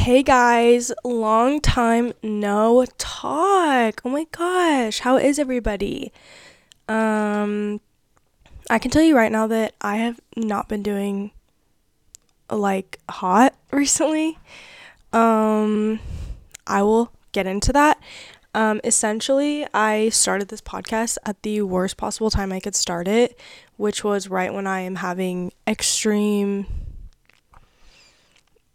Hey guys, long time no talk. Oh my gosh, how is everybody? Um I can tell you right now that I have not been doing like hot recently. Um I will get into that. Um essentially, I started this podcast at the worst possible time I could start it, which was right when I am having extreme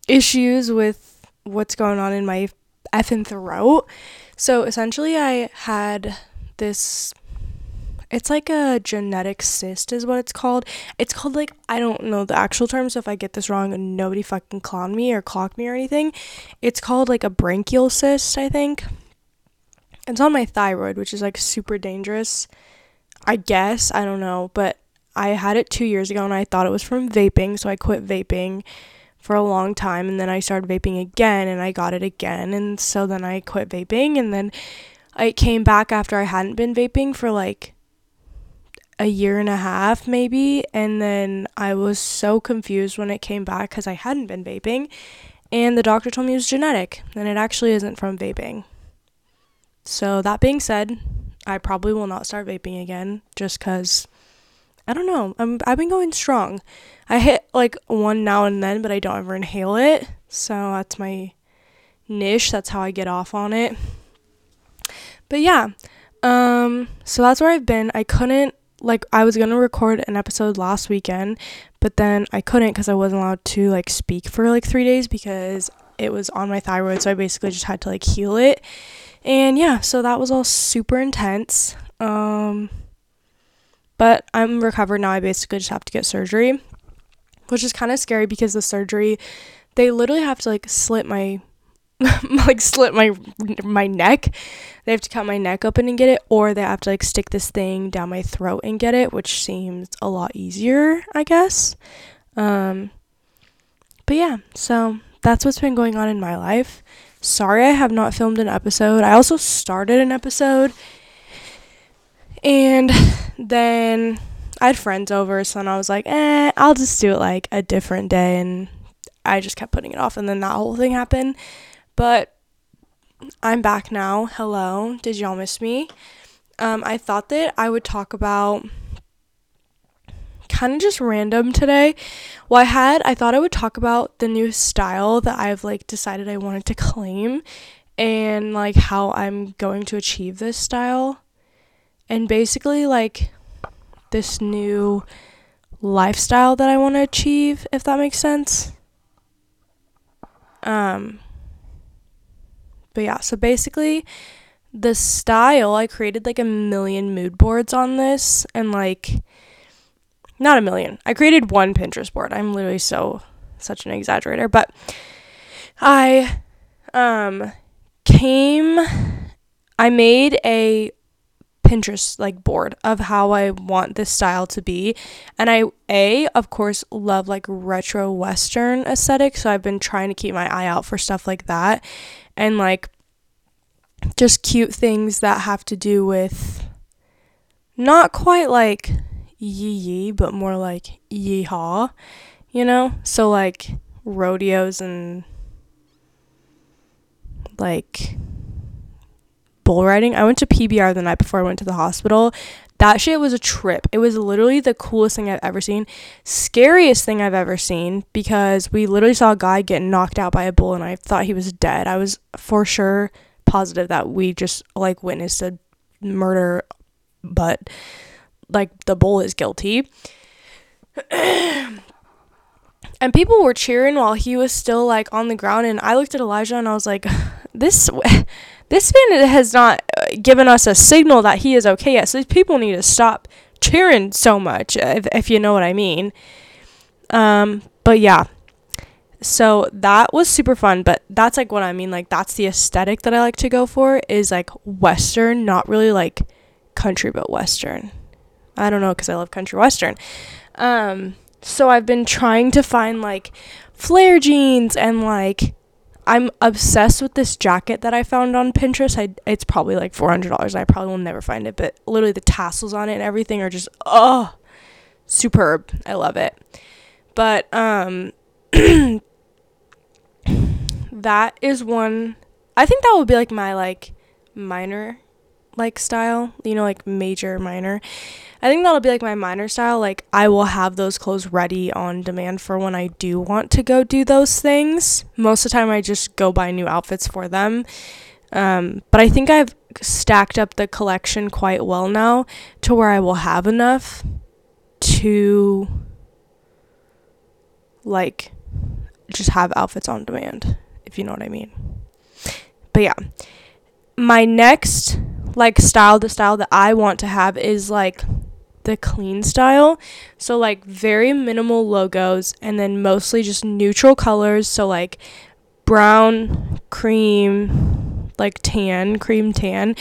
issues with what's going on in my effing throat. So essentially, I had this. It's like a genetic cyst, is what it's called. It's called, like, I don't know the actual term, so if I get this wrong, nobody fucking clown me or clock me or anything. It's called, like, a branchial cyst, I think. It's on my thyroid, which is, like, super dangerous. I guess. I don't know. But I had it two years ago and I thought it was from vaping, so I quit vaping for a long time and then I started vaping again and I got it again and so then I quit vaping and then I came back after I hadn't been vaping for like a year and a half maybe and then I was so confused when it came back cuz I hadn't been vaping and the doctor told me it was genetic and it actually isn't from vaping. So that being said, I probably will not start vaping again just cuz I don't know. I'm I've been going strong. I hit like one now and then, but I don't ever inhale it. So that's my niche. That's how I get off on it. But yeah. Um so that's where I've been. I couldn't like I was to record an episode last weekend, but then I couldn't cuz I wasn't allowed to like speak for like 3 days because it was on my thyroid, so I basically just had to like heal it. And yeah, so that was all super intense. Um but I'm recovered now. I basically just have to get surgery, which is kind of scary because the surgery, they literally have to like slit my like slit my my neck. They have to cut my neck open and get it or they have to like stick this thing down my throat and get it, which seems a lot easier, I guess. Um but yeah, so that's what's been going on in my life. Sorry I have not filmed an episode. I also started an episode and then I had friends over, so then I was like, eh, I'll just do it like a different day. And I just kept putting it off. And then that whole thing happened. But I'm back now. Hello. Did y'all miss me? Um, I thought that I would talk about kind of just random today. Well, I had, I thought I would talk about the new style that I've like decided I wanted to claim and like how I'm going to achieve this style and basically like this new lifestyle that I want to achieve if that makes sense. Um but yeah, so basically the style I created like a million mood boards on this and like not a million. I created one Pinterest board. I'm literally so such an exaggerator, but I um came I made a Pinterest like board of how I want this style to be. And I a of course love like retro western aesthetic, so I've been trying to keep my eye out for stuff like that and like just cute things that have to do with not quite like yee yee, but more like yeehaw, you know? So like rodeos and like bull riding. I went to PBR the night before I went to the hospital. That shit was a trip. It was literally the coolest thing I've ever seen. Scariest thing I've ever seen because we literally saw a guy get knocked out by a bull and I thought he was dead. I was for sure positive that we just like witnessed a murder, but like the bull is guilty. and people were cheering while he was still like on the ground and I looked at Elijah and I was like this this man has not uh, given us a signal that he is okay yet. So these people need to stop cheering so much, if, if you know what I mean. Um, but yeah. So that was super fun, but that's like what I mean. Like that's the aesthetic that I like to go for is like western, not really like country, but western. I don't know because I love country western. Um, so I've been trying to find like flare jeans and like I'm obsessed with this jacket that I found on Pinterest. I it's probably like four hundred dollars. I probably will never find it, but literally the tassels on it and everything are just oh superb. I love it. But um that is one I think that would be like my like minor like style, you know, like major minor. I think that'll be like my minor style. Like I will have those clothes ready on demand for when I do want to go do those things. Most of the time I just go buy new outfits for them. Um, but I think I've stacked up the collection quite well now to where I will have enough to like just have outfits on demand, if you know what I mean. But yeah, my next like style, the style that I want to have is like the clean style. So like very minimal logos and then mostly just neutral colors. So like brown, cream, like tan, cream tan,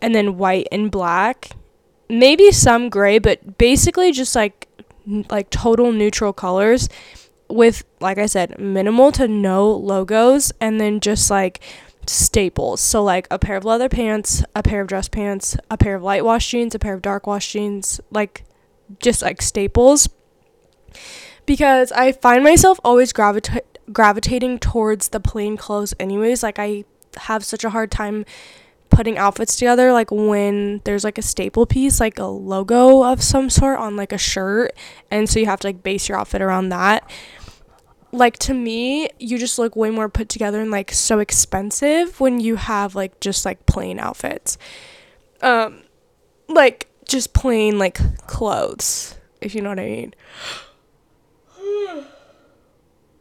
and then white and black. Maybe some gray, but basically just like like total neutral colors with like I said, minimal to no logos and then just like staples. So like a pair of leather pants, a pair of dress pants, a pair of light wash jeans, a pair of dark wash jeans, like just like staples. Because I find myself always gravita- gravitating towards the plain clothes anyways. Like I have such a hard time putting outfits together like when there's like a staple piece like a logo of some sort on like a shirt and so you have to like base your outfit around that like to me you just look way more put together and like so expensive when you have like just like plain outfits. Um like just plain like clothes if you know what i mean.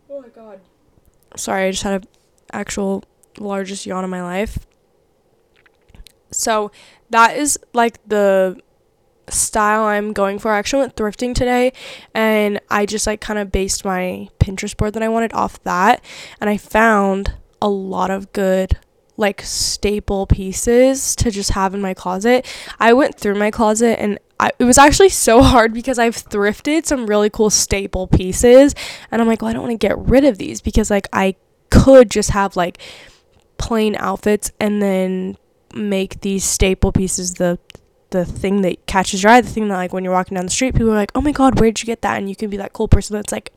Oh my god. Sorry i just had a actual largest yawn of my life. So that is like the style I'm going for. I actually went thrifting today and I just like kind of based my Pinterest board that I wanted off that and I found a lot of good like staple pieces to just have in my closet. I went through my closet and I, it was actually so hard because I've thrifted some really cool staple pieces and I'm like, well, I don't want to get rid of these because like I could just have like plain outfits and then make these staple pieces the the thing that catches your eye, the thing that like when you're walking down the street, people are like, "Oh my god, where did you get that?" And you can be that cool person that's like,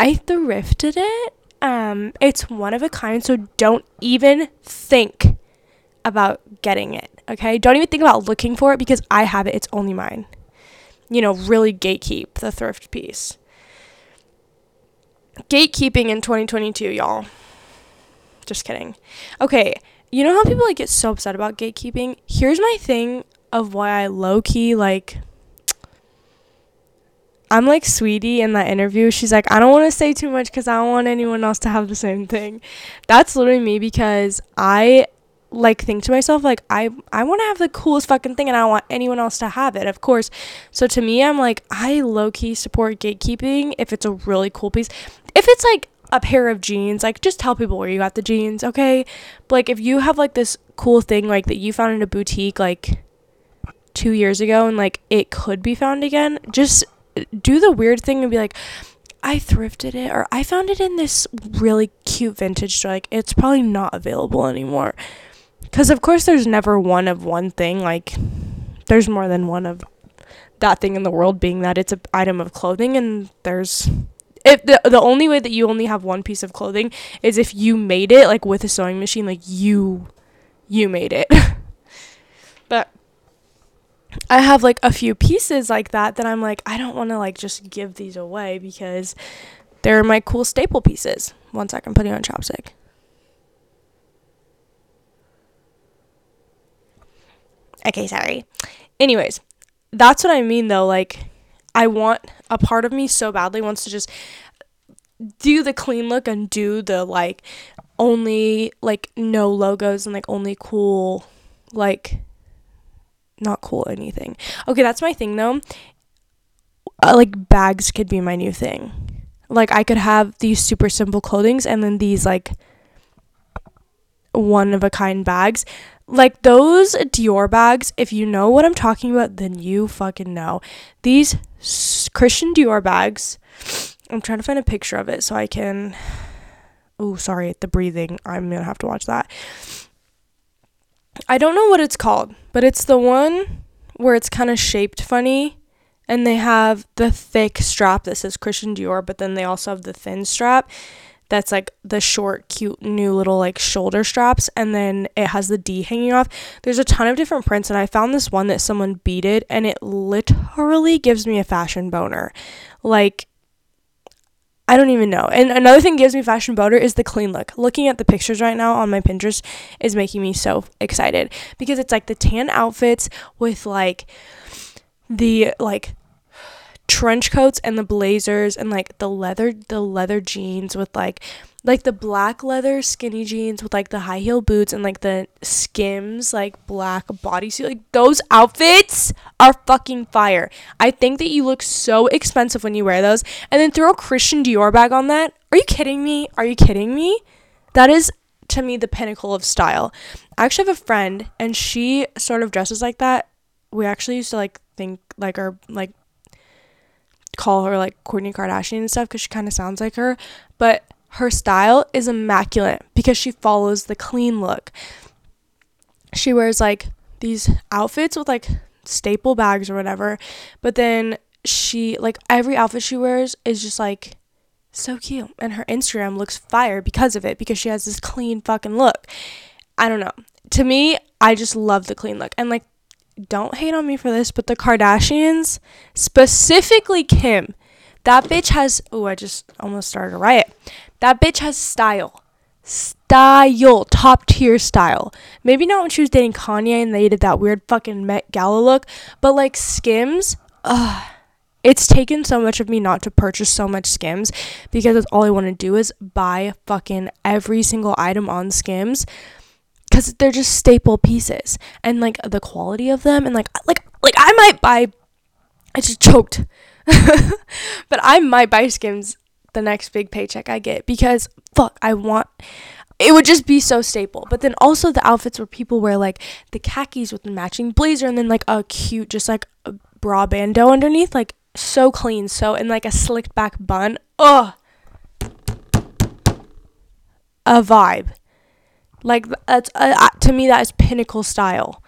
"I thrifted it. Um, it's one of a kind, so don't even think about getting it. Okay, don't even think about looking for it because I have it. It's only mine. You know, really gatekeep the thrift piece. Gatekeeping in 2022, y'all. Just kidding. Okay, you know how people like get so upset about gatekeeping? Here's my thing of why I low key like I'm like Sweetie in that interview. She's like, I don't want to say too much because I don't want anyone else to have the same thing. That's literally me because I like think to myself like I I want to have the coolest fucking thing and I don't want anyone else to have it. Of course. So to me, I'm like I low key support gatekeeping if it's a really cool piece. If it's like a pair of jeans, like just tell people where you got the jeans, okay? But like if you have like this cool thing like that you found in a boutique like 2 years ago and like it could be found again, just uh, do the weird thing and be like I thrifted it or I found it in this really cute vintage store. Like it's probably not available anymore. Cuz of course there's never one of one thing like there's more than one of that thing in the world being that it's an item of clothing and there's if the the only way that you only have one piece of clothing is if you made it like with a sewing machine like you you made it but I have like a few pieces like that that I'm like I don't want to like just give these away because they're my cool staple pieces. One second, putting on ChapStick. Okay, sorry. Anyways, that's what I mean though. Like, I want a part of me so badly wants to just do the clean look and do the like only like no logos and like only cool like not cool anything. Okay, that's my thing though. Uh, like bags could be my new thing. Like I could have these super simple clothings and then these like one of a kind bags like those Dior bags, if you know what I'm talking about, then you fucking know. These Christian Dior bags, I'm trying to find a picture of it so I can. Oh, sorry, the breathing. I'm gonna have to watch that. I don't know what it's called, but it's the one where it's kind of shaped funny and they have the thick strap that says Christian Dior, but then they also have the thin strap. That's like the short, cute, new little like shoulder straps, and then it has the D hanging off. There's a ton of different prints, and I found this one that someone beaded, and it literally gives me a fashion boner. Like, I don't even know. And another thing gives me fashion boner is the clean look. Looking at the pictures right now on my Pinterest is making me so excited because it's like the tan outfits with like the like trench coats and the blazers and like the leather the leather jeans with like like the black leather skinny jeans with like the high heel boots and like the skims like black bodysuit like those outfits are fucking fire. I think that you look so expensive when you wear those. And then throw a christian dior bag on that. Are you kidding me? Are you kidding me? That is to me the pinnacle of style. I actually have a friend and she sort of dresses like that. We actually used to like think like our like call her like Kourtney Kardashian and stuff because she kind of sounds like her, but her style is immaculate because she follows the clean look. She wears like these outfits with like staple bags or whatever, but then she like every outfit she wears is just like so cute and her Instagram looks fire because of it because she has this clean fucking look. I don't know. To me, I just love the clean look. And like don't hate on me for this, but the Kardashians, specifically Kim, that bitch has. Oh, I just almost started a riot. That bitch has style. Style. Top tier style. Maybe not when she was dating Kanye and they did that weird fucking Met Gala look, but like Skims, ugh. It's taken so much of me not to purchase so much Skims because that's all I want to do is buy fucking every single item on Skims because they're just staple pieces. And like the quality of them and like like like I might buy I just choked. But I might buy skims the next big paycheck I get because fuck I want it would just be so staple. But then also the outfits where people wear like the khakis with the matching blazer and then like a cute just like bra bandeau underneath like so clean so in like a slicked back bun. Ugh. A vibe like that's uh, to me that is pinnacle style.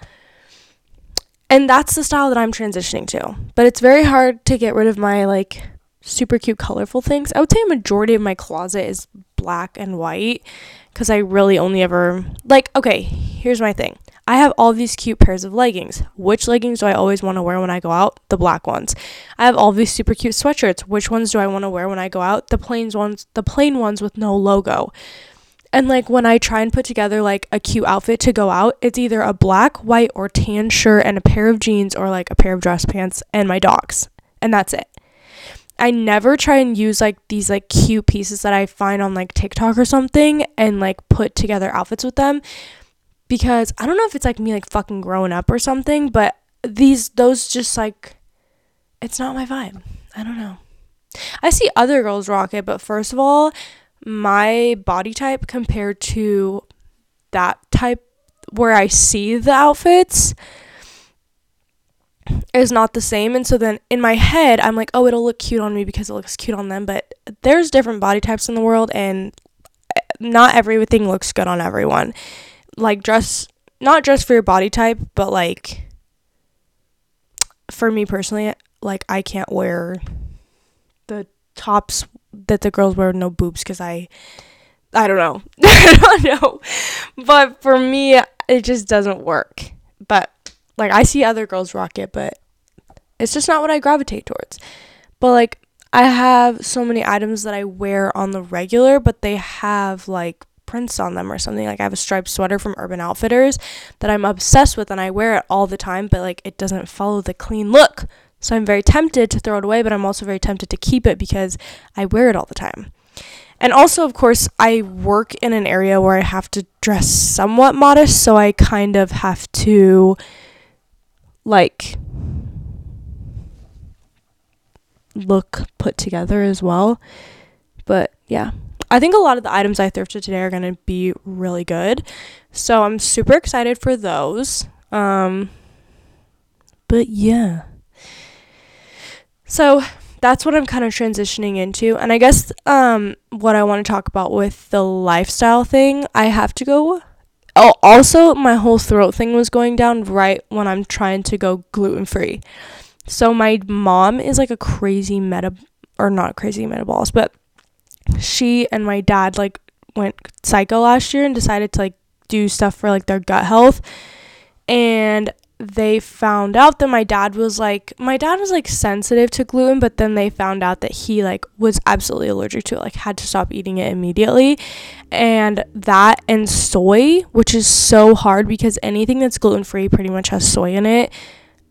And that's the style that I'm transitioning to. But it's very hard to get rid of my like super cute colorful things. I would say a majority of my closet is black and white cuz I really only ever like okay, here's my thing. I have all these cute pairs of leggings. Which leggings do I always want to wear when I go out? The black ones. I have all these super cute sweatshirts. Which ones do I want to wear when I go out? The plain ones, the plain ones with no logo. And like when I try and put together like a cute outfit to go out, it's either a black, white, or tan shirt and a pair of jeans or like a pair of dress pants and my dogs. And that's it. I never try and use like these like cute pieces that I find on like TikTok or something and like put together outfits with them because I don't know if it's like me like fucking growing up or something, but these those just like it's not my vibe. I don't know. I see other girls rock it, but first of all, my body type compared to that type where I see the outfits is not the same. And so then in my head, I'm like, oh, it'll look cute on me because it looks cute on them. But there's different body types in the world, and eh, not everything looks good on everyone. Like, dress, not just for your body type, but like, for me personally, like, I can't wear the tops that the girls wear no boobs because I I don't know. I don't know. But for me it just doesn't work. But like I see other girls rock it, but it's just not what I gravitate towards. But like I have so many items that I wear on the regular, but they have like prints on them or something. Like I have a striped sweater from Urban Outfitters that I'm obsessed with and I wear it all the time, but like it doesn't follow the clean look. So I'm very tempted to throw it away, but I'm also very tempted to keep it because I wear it all the time. And also, of course, I work in an area where I have to dress somewhat modest, so I kind of have to like look put together as well. But yeah, I think a lot of the items I thrifted today are going to be really good. So I'm super excited for those. Um, but yeah. So that's what I'm kind of transitioning into. And I guess um, what I want to talk about with the lifestyle thing, I have to go. Oh, also, my whole throat thing was going down right when I'm trying to go gluten free. So my mom is like a crazy meta, or not crazy metabolist, but she and my dad like went psycho last year and decided to like do stuff for like their gut health. And they found out that my dad was like my dad was like sensitive to gluten but then they found out that he like was absolutely allergic to it like had to stop eating it immediately. And that and soy which is so hard because anything that's gluten free pretty much has soy in it.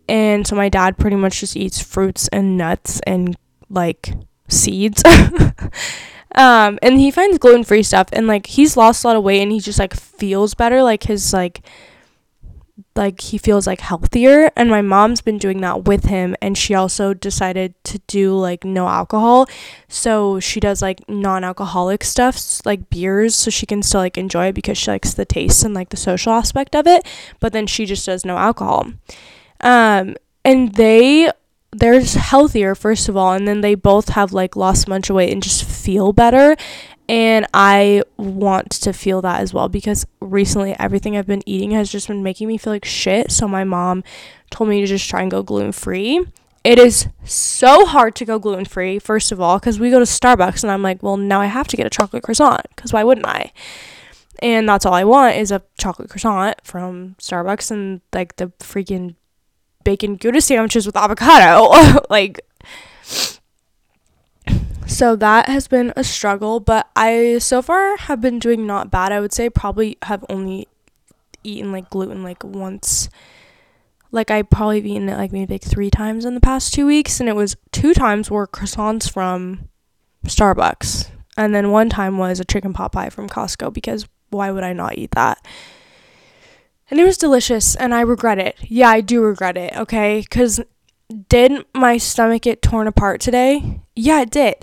And so my dad pretty much just eats fruits and nuts and like seeds. Um and he finds gluten free stuff and like he's lost a lot of weight and he just like feels better like his like like he feels like healthier and my mom's been doing that with him and she also decided to do like no alcohol. So she does like non-alcoholic stuff like beers so she can still like enjoy it because she likes the taste and like the social aspect of it but then she just does no alcohol. Um and they they're healthier first of all and then they both have like lost a bunch of weight and just feel better and I want to feel that as well because recently everything I've been eating has just been making me feel like shit. So my mom told me to just try and go gluten free. It is so hard to go gluten free, first of all, because we go to Starbucks and I'm like, well, now I have to get a chocolate croissant because why wouldn't I? And that's all I want is a chocolate croissant from Starbucks and like the freaking bacon Gouda sandwiches with avocado. like, so that has been a struggle, but I so far have been doing not bad. I would say probably have only eaten like gluten like once. Like I probably have eaten it like maybe like three times in the past two weeks, and it was two times were croissants from Starbucks, and then one time was a chicken pot pie from Costco because why would I not eat that? And it was delicious, and I regret it. Yeah, I do regret it. Okay, because did my stomach get torn apart today? Yeah, it did.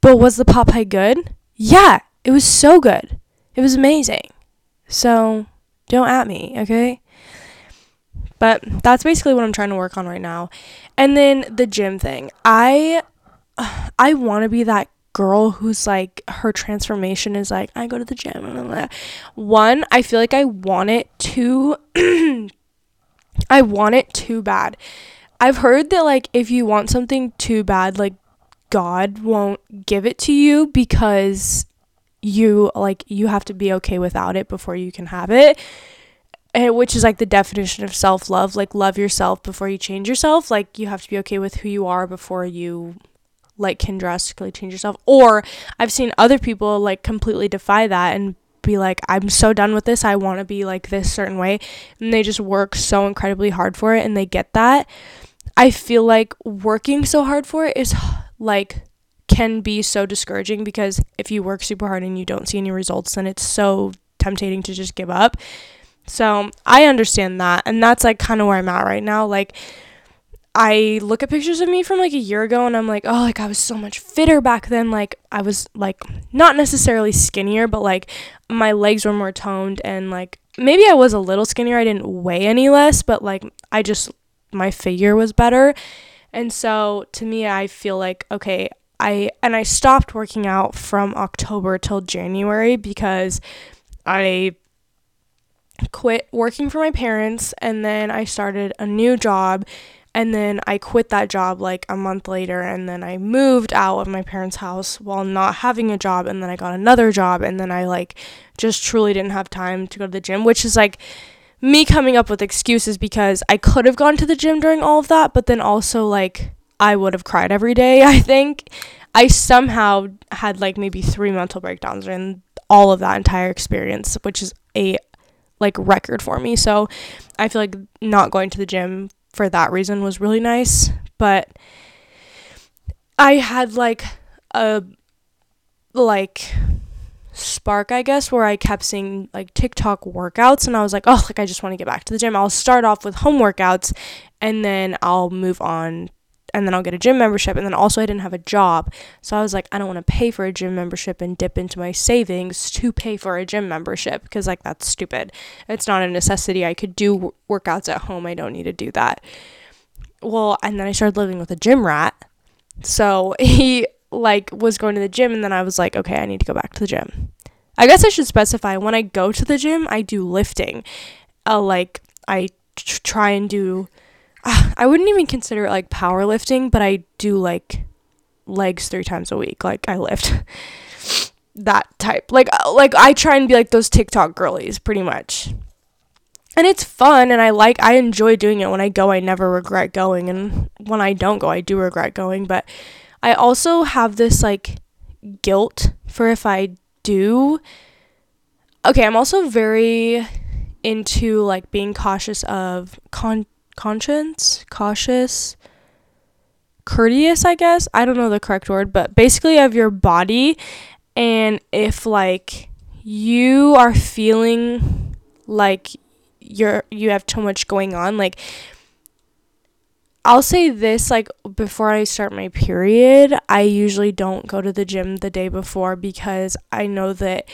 But was the pot pie good? Yeah, it was so good. It was amazing. So don't at me, okay? But that's basically what I'm trying to work on right now. And then the gym thing. I I want to be that girl who's like her transformation is like I go to the gym. And one, I feel like I want it too I want it too bad. I've heard that like if you want something too bad, like God won't give it to you because you like you have to be okay without it before you can have it. And which is like the definition of self-love, like love yourself before you change yourself. Like you have to be okay with who you are before you like can drastically change yourself. Or I've seen other people like completely defy that and be like, I'm so done with this. I want to be like this certain way. And they just work so incredibly hard for it and they get that. I feel like working so hard for it is like can be so discouraging because if you work super hard and you don't see any results, then it's so tempting to just give up. So I understand that. And that's like kind of where I'm at right now. Like, I look at pictures of me from like a year ago and I'm like, oh, like I was so much fitter back then. Like, I was like not necessarily skinnier, but like my legs were more toned and like maybe I was a little skinnier. I didn't weigh any less, but like I just my figure was better. And so to me, I feel like, okay, I, and I stopped working out from October till January because I quit working for my parents and then I started a new job and then I quit that job like a month later and then I moved out of my parents' house while not having a job and then I got another job and then I like just truly didn't have time to go to the gym, which is like me coming up with excuses because I could have gone to the gym during all of that, but then also like I would have cried every day, I think. I somehow had like maybe 3 mental breakdowns during all of that entire experience, which is a like record for me. So, I feel like not going to the gym for that reason was really nice, but I had like a like spark, I guess, where I kept seeing like TikTok workouts and I was like, oh, like I just want to get back to the gym. I'll start off with home workouts and then I'll move on and then I'll get a gym membership. And then also, I didn't have a job. So I was like, I don't want to pay for a gym membership and dip into my savings to pay for a gym membership because, like, that's stupid. It's not a necessity. I could do workouts at home. I don't need to do that. Well, and then I started living with a gym rat. So he like was going to the gym and then I was like, okay, I need to go back to the gym. I guess I should specify when I go to the gym, I do lifting. Uh, like I try and do uh, I wouldn't even consider it like powerlifting, but I do like legs 3 times a week. Like I lift. that type. Like uh, like I try and be like those TikTok girlies pretty much. And it's fun and I like I enjoy doing it. When I go, I never regret going and when I don't go, I do regret going, but I also have this like guilt for if I do. Okay, I'm also very into like being cautious of con- conscience, cautious, courteous, I guess. I don't know the correct word, but basically of your body and if like you are feeling like you're you have too much going on, like I'll say this like before I start my period, I usually don't go to the gym the day before because I know that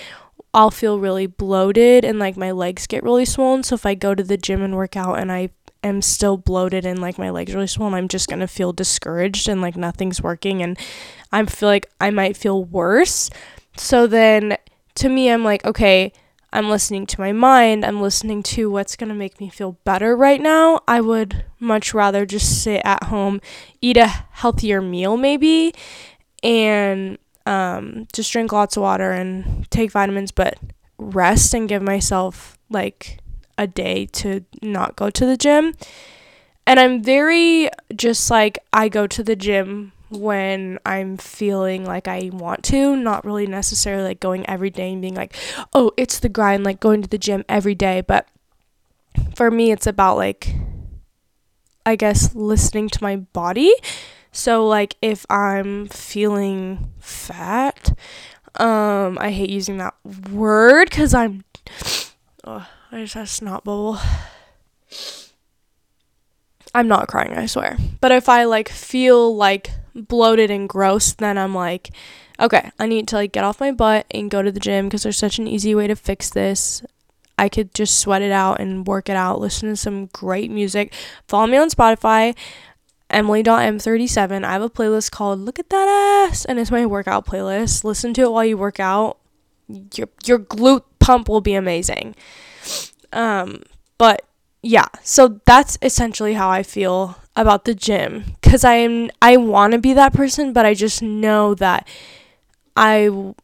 I'll feel really bloated and like my legs get really swollen. So if I go to the gym and work out and I am still bloated and like my legs really swollen, I'm just gonna feel discouraged and like nothing's working and I feel like I might feel worse. So then to me, I'm like, okay, I'm listening to my mind. I'm listening to what's going to make me feel better right now. I would much rather just sit at home, eat a healthier meal maybe, and um, just drink lots of water and take vitamins, but rest and give myself like a day to not go to the gym. And I'm very just like, I go to the gym when I'm feeling like I want to, not really necessarily like going every day and being like, oh, it's the grind, like going to the gym every day. But for me, it's about like, I guess, listening to my body. So, like, if I'm feeling fat, um, I hate using that word because I'm, oh, I just had a snot bubble. I'm not crying, I swear. But if I like feel like bloated and gross, then I'm like, okay, I need to like get off my butt and go to the gym because there's such an easy way to fix this. I could just sweat it out and work it out, listen to some great music. Follow me on Spotify, Emily.m37. I have a playlist called Look at That Ass, and it's my workout playlist. Listen to it while you work out. Your, your glute pump will be amazing. Um, but yeah, so that's essentially how I feel about the gym cuz I am I want to be that person, but I just know that I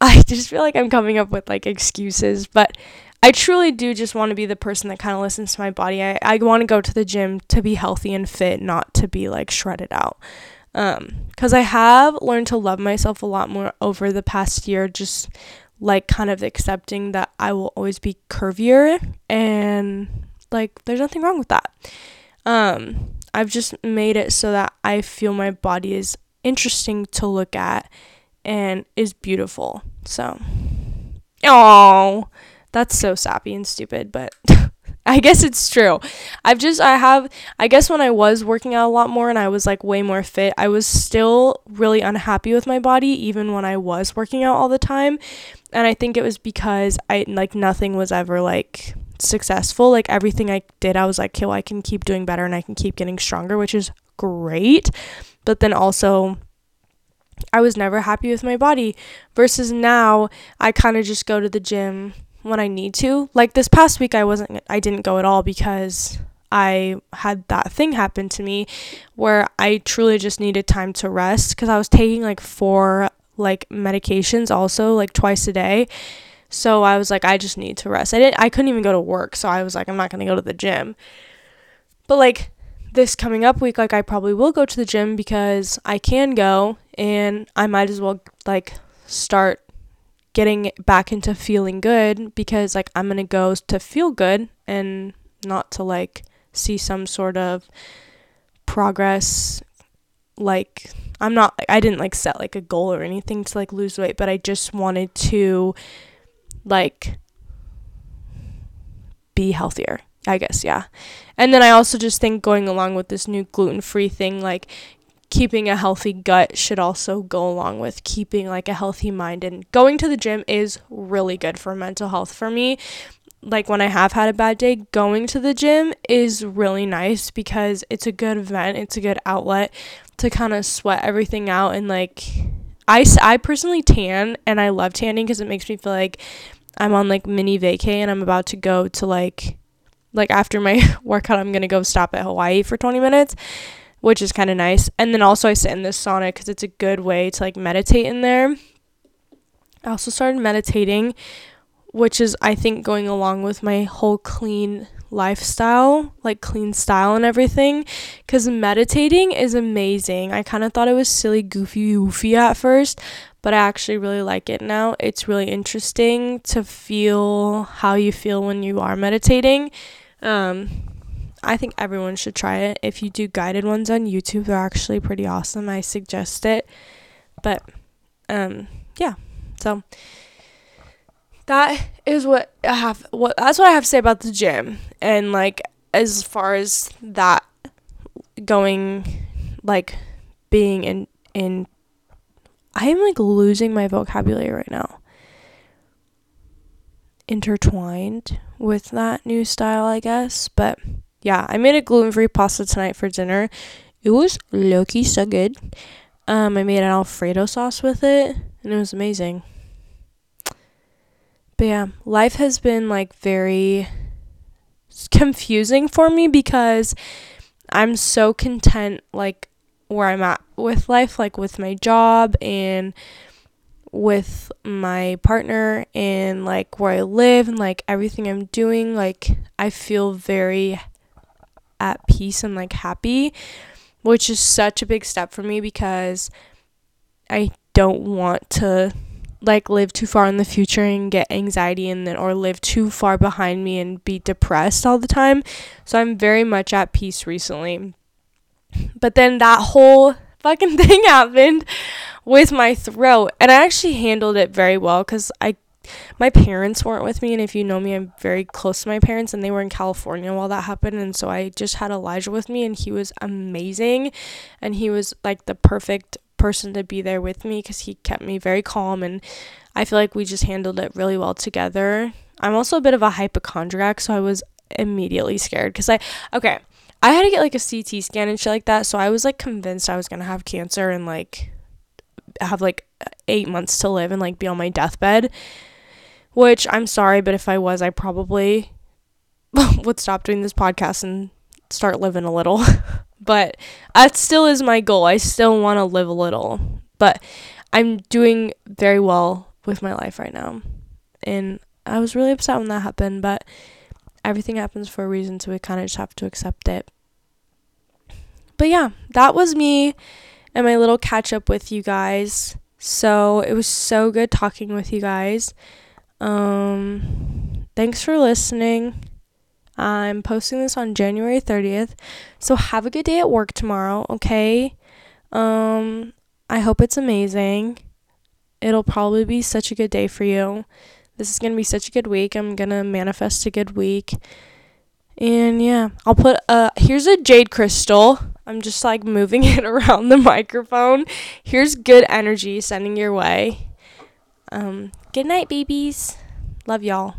I just feel like I'm coming up with like excuses, but I truly do just want to be the person that kind of listens to my body. I, I want to go to the gym to be healthy and fit, not to be like shredded out. Um, cuz I have learned to love myself a lot more over the past year just like kind of accepting that I will always be curvier and like there's nothing wrong with that. Um, I've just made it so that I feel my body is interesting to look at and is beautiful. So, oh, that's so sappy and stupid, but I guess it's true. I've just, I have, I guess when I was working out a lot more and I was like way more fit, I was still really unhappy with my body, even when I was working out all the time. And I think it was because I, like, nothing was ever like, successful. Like everything I did, I was like, okay, well, I can keep doing better and I can keep getting stronger, which is great. But then also, I was never happy with my body. Versus now, I kind of just go to the gym when I need to. Like this past week, I wasn't, I didn't go at all because I had that thing happen to me where I truly just needed time to rest because I was taking like four like medications also like twice a day so I was like, I just need to rest. I didn't I couldn't even go to work, so I was like, I'm not gonna go to the gym. But like this coming up week, like I probably will go to the gym because I can go and I might as well like start getting back into feeling good because like I'm gonna go to feel good and not to like see some sort of progress like I'm not I didn't like set like a goal or anything to like lose weight, but I just wanted to like be healthier. I guess, yeah. And then I also just think going along with this new gluten free thing, like keeping a healthy gut should also go along with keeping like a healthy mind. And going to the gym is really good for mental health for me. Like when I have had a bad day, going to the gym is really nice because it's a good event, it's a good outlet to kind of sweat everything out and like I, I personally tan and I love tanning because it makes me feel like I'm on like mini vacay and I'm about to go to like like after my workout I'm gonna go stop at Hawaii for 20 minutes, which is kind of nice. And then also I sit in this sauna because it's a good way to like meditate in there. I also started meditating, which is, I think, going along with my whole clean lifestyle, like clean style and everything. Because meditating is amazing. I kind of thought it was silly, goofy, goofy at first, but I actually really like it now. It's really interesting to feel how you feel when you are meditating. Um, I think everyone should try it. If you do guided ones on YouTube, they're actually pretty awesome. I suggest it. But um, yeah. So that is what I have what that's what I have to say about the gym. And like as far as that going like being in in I am like losing my vocabulary right now. Intertwined with that new style, I guess. But yeah, I made a gluten free pasta tonight for dinner. It was low key so good. Um, I made an Alfredo sauce with it, and it was amazing. But yeah, life has been like very confusing for me because I'm so content, like where I'm at with life, like with my job and with my partner and like where I live and like everything I'm doing. Like, I feel very at peace and like happy, which is such a big step for me because I don't want to like live too far in the future and get anxiety and then or live too far behind me and be depressed all the time. So I'm very much at peace recently. But then that whole fucking thing happened with my throat and I actually handled it very well cuz I my parents weren't with me and if you know me i'm very close to my parents and they were in california while that happened and so i just had elijah with me and he was amazing and he was like the perfect person to be there with me because he kept me very calm and i feel like we just handled it really well together. I'm also a bit of a hypochondriac so i was immediately scared because i okay i had to get like a ct scan and shit like that so i was like convinced i was gonna have cancer and like have like eight months to live and like be on my deathbed which I'm sorry, but if I was, I probably would stop doing this podcast and start living a little. but that still is my goal. I still want to live a little. But I'm doing very well with my life right now. And I was really upset when that happened, but everything happens for a reason, so we kind of just have to accept it. But yeah, that was me and my little catch up with you guys. So it was so good talking with you guys. Um, thanks for listening. I'm posting this on January 30th. So have a good day at work tomorrow, okay? Um, I hope it's amazing. It'll probably be such a good day for you. This is going to be such a good week. I'm going to manifest a good week. And yeah, I'll put uh here's a jade crystal. I'm just like moving it around the microphone. Here's good energy sending your way. Um, good night, babies. Love y'all.